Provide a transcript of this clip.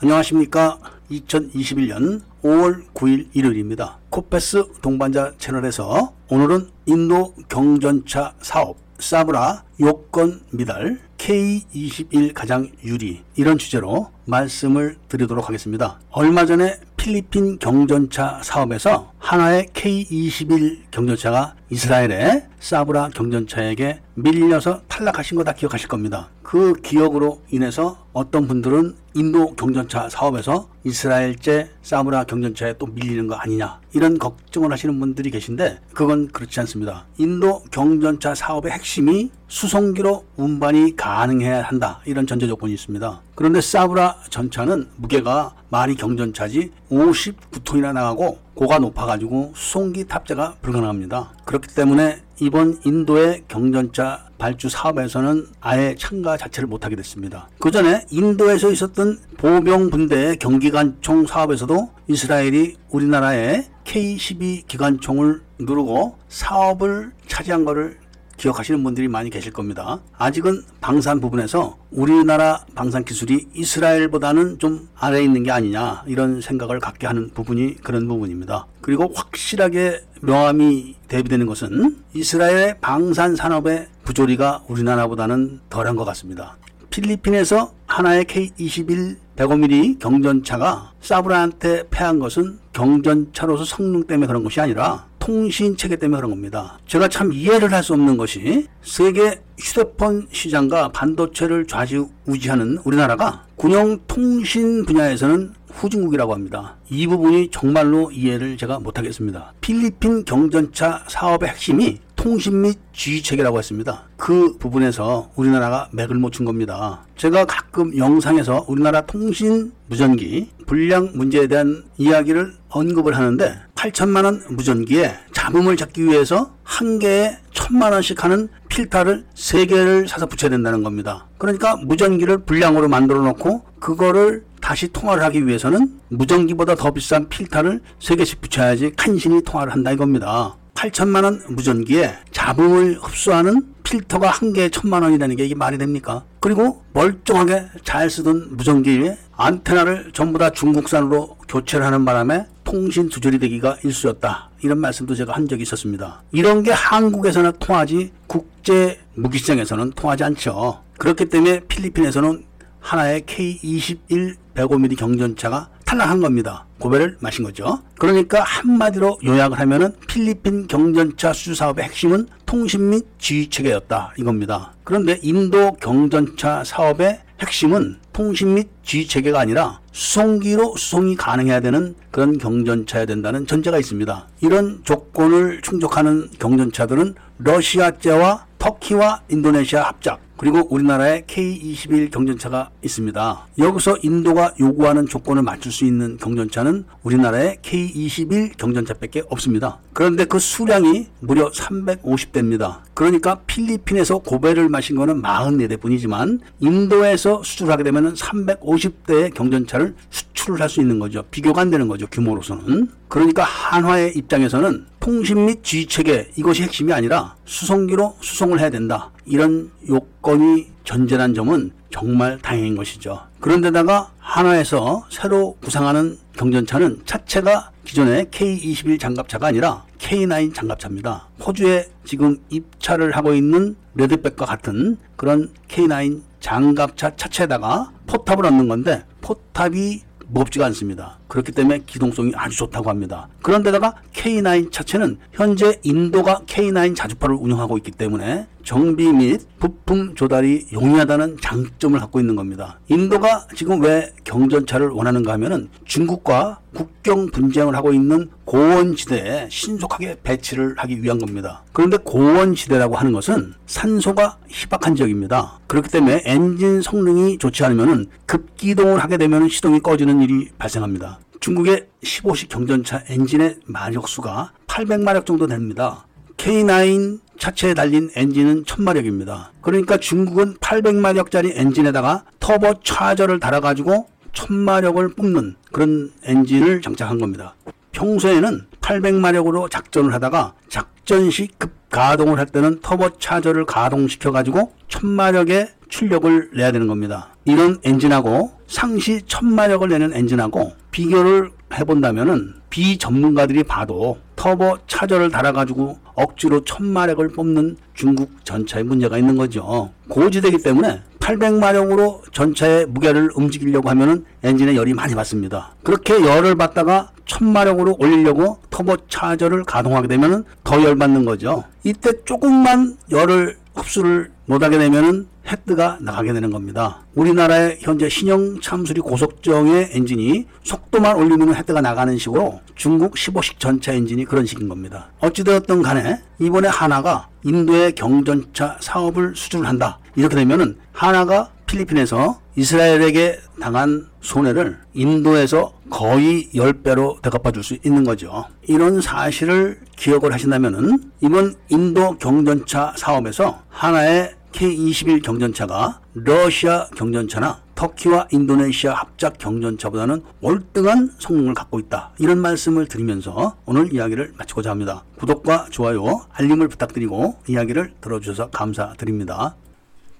안녕하십니까. 2021년 5월 9일 일요일입니다. 코페스 동반자 채널에서 오늘은 인도 경전차 사업 사브라 요건 미달 K21 가장 유리 이런 주제로 말씀을 드리도록 하겠습니다. 얼마 전에 필리핀 경전차 사업에서 하나의 K21 경전차가 이스라엘의 사브라 경전차에게 밀려서 탈락하신 거 다 기억하실 겁니다. 그 기억으로 인해서 어떤 분들은 인도 경전차 사업에서 이스라엘제 사브라 경전차에 또 밀리는 거 아니냐 이런 걱정을 하시는 분들이 계신데 그건 그렇지 않습니다. 인도 경전차 사업의 핵심이 수송기로 운반이 가능해야 한다 이런 전제 조건이 있습니다. 그런데 사브라 전차는 무게가 말이 경전차지 59톤이나 나가고 고가 높아가지고 수송기 탑재가 불가능합니다. 그렇기 때문에 이번 인도의 경전차 발주 사업에서는 아예 참가 자체를 못하게 됐습니다. 그 전에 인도에서 있었던 보병 분대의 경기관총 사업에서도 이스라엘이 우리나라의 K-12 기관총을 누르고 사업을 차지한 것을 기억하시는 분들이 많이 계실 겁니다. 아직은 방산 부분에서 우리나라 방산 기술이 이스라엘보다는 좀 아래에 있는 게 아니냐 이런 생각을 갖게 하는 부분이 그런 부분입니다. 그리고 확실하게 명함이 대비되는 것은 이스라엘의 방산 산업의 부조리가 우리나라보다는 덜한 것 같습니다. 필리핀에서 하나의 K21 105mm 경전차가 사브라한테 패한 것은 경전차로서 성능 때문에 그런 것이 아니라 통신 체계 때문에 그런 겁니다. 제가 참 이해를 할 수 없는 것이 세계 휴대폰 시장과 반도체를 좌지우지하는 우리나라가 군용 통신 분야에서는 후진국이라고 합니다. 이 부분이 정말로 이해를 제가 못하겠습니다. 필리핀 경전차 사업의 핵심이 통신 및 지휘 체계라고 했습니다. 그 부분에서 우리나라가 맥을 못춘 겁니다. 제가 가끔 영상에서 우리나라 통신 무전기 불량 문제에 대한 이야기를 언급을 하는데 8천만 원 무전기에 잡음을 잡기 위해서 한 개에 천만 원씩 하는 필터를 세 개를 사서 붙여야 된다는 겁니다. 그러니까 무전기를 불량으로 만들어 놓고 그거를 다시 통화를 하기 위해서는 무전기보다 더 비싼 필터를 세 개씩 붙여야지 간신히 통화를 한다 이겁니다. 8천만 원 무전기에 잡음을 흡수하는 필터가 한 개에 천만 원이라는 게 이게 말이 됩니까? 그리고 멀쩡하게 잘 쓰던 무전기에 안테나를 전부 다 중국산으로 교체를 하는 바람에 통신 두절이 되기가 일쑤였다. 이런 말씀도 제가 한 적이 있었습니다. 이런 게 한국에서는 통하지 국제 무기시장에서는 통하지 않죠. 그렇기 때문에 필리핀에서는 하나의 K21 105mm 경전차가 탈락한 겁니다. 고배를 마신 거죠. 그러니까 한마디로 요약을 하면은 필리핀 경전차 수주 사업의 핵심은 통신 및 지휘 체계였다 이겁니다. 그런데 인도 경전차 사업의 핵심은 통신 및 지휘 체계가 아니라 수송기로 수송이 가능해야 되는 그런 경전차야 된다는 전제가 있습니다. 이런 조건을 충족하는 경전차들은 러시아제와 터키와 인도네시아 합작 그리고 우리나라에 K21 경전차가 있습니다. 여기서 인도가 요구하는 조건을 맞출 수 있는 경전차는 우리나라에 K21 경전차밖에 없습니다. 그런데 그 수량이 무려 350대입니다. 그러니까 필리핀에서 고배를 마신 거는 44대 뿐이지만 인도에서 수출하게 되면 350대의 경전차를 수출을 할 수 있는 거죠. 비교가 안 되는 거죠. 규모로서는. 그러니까 한화의 입장에서는 통신 및 지휘 체계 이것이 핵심이 아니라 수송기로 수송을 해야 된다. 이런 요건이 전제란 점은 정말 다행인 것이죠. 그런데다가 한화에서 새로 구상하는 경전차는 차체가 기존의 K21 장갑차가 아니라 K9 장갑차입니다. 호주에 지금 입찰을 하고 있는 레드백과 같은 그런 K9 장갑차 차체에다가 포탑을 얻는 건데 포탑이 무겁지가 않습니다. 그렇기 때문에 기동성이 아주 좋다고 합니다. 그런데다가 K9 차체는 현재 인도가 K9 자주파를 운영하고 있기 때문에 정비 및 부품 조달이 용이하다는 장점을 갖고 있는 겁니다. 인도가 지금 왜 경전차를 원하는가 하면은 중국과 국경 분쟁을 하고 있는 고원지대에 신속하게 배치를 하기 위한 겁니다. 그런데 고원지대라고 하는 것은 산소가 희박한 지역입니다. 그렇기 때문에 엔진 성능이 좋지 않으면 급기동을 하게 되면 시동이 꺼지는 일이 발생합니다. 중국의 15식 경전차 엔진의 마력수가 800마력 정도 됩니다. K9 차체에 달린 엔진은 1000마력입니다. 그러니까 중국은 800마력짜리 엔진에다가 터보 차저를 달아가지고 1000마력을 뿜는 그런 엔진을 장착한 겁니다. 평소에는 800마력으로 작전을 하다가 작전 시 급 가동을 할 때는 터보 차저를 가동시켜 가지고 1000마력의 출력을 내야 되는 겁니다. 이런 엔진하고 상시 천마력을 내는 엔진하고 비교를 해본다면은 비전문가들이 봐도 터보 차저를 달아가지고 억지로 천마력을 뽑는 중국 전차에 문제가 있는 거죠. 고지대기 때문에 800마력으로 전차의 무게를 움직이려고 하면은 엔진에 열이 많이 받습니다. 그렇게 열을 받다가 1000마력으로 올리려고 터보 차저를 가동하게 되면은 더 열받는 거죠. 이때 조금만 열을 흡수를 못하게 되면은 헤드가 나가게 되는 겁니다. 우리나라의 현재 신형 참수리 고속정의 엔진이 속도만 올리면 헤드가 나가는 식으로 중국 15식 전차 엔진이 그런 식인 겁니다. 어찌되었든 간에 이번에 한화가 인도의 경전차 사업을 수주한다. 이렇게 되면은 한화가 필리핀에서 이스라엘에게 당한 손해를 인도에서 거의 10배로 되갚아 줄 수 있는 거죠. 이런 사실을 기억을 하신다면은 이번 인도 경전차 사업에서 한화의 K-21 경전차가 러시아 경전차나 터키와 인도네시아 합작 경전차보다는 월등한 성능을 갖고 있다. 이런 말씀을 드리면서 오늘 이야기를 마치고자 합니다. 구독과 좋아요, 알림을 부탁드리고 이야기를 들어주셔서 감사드립니다.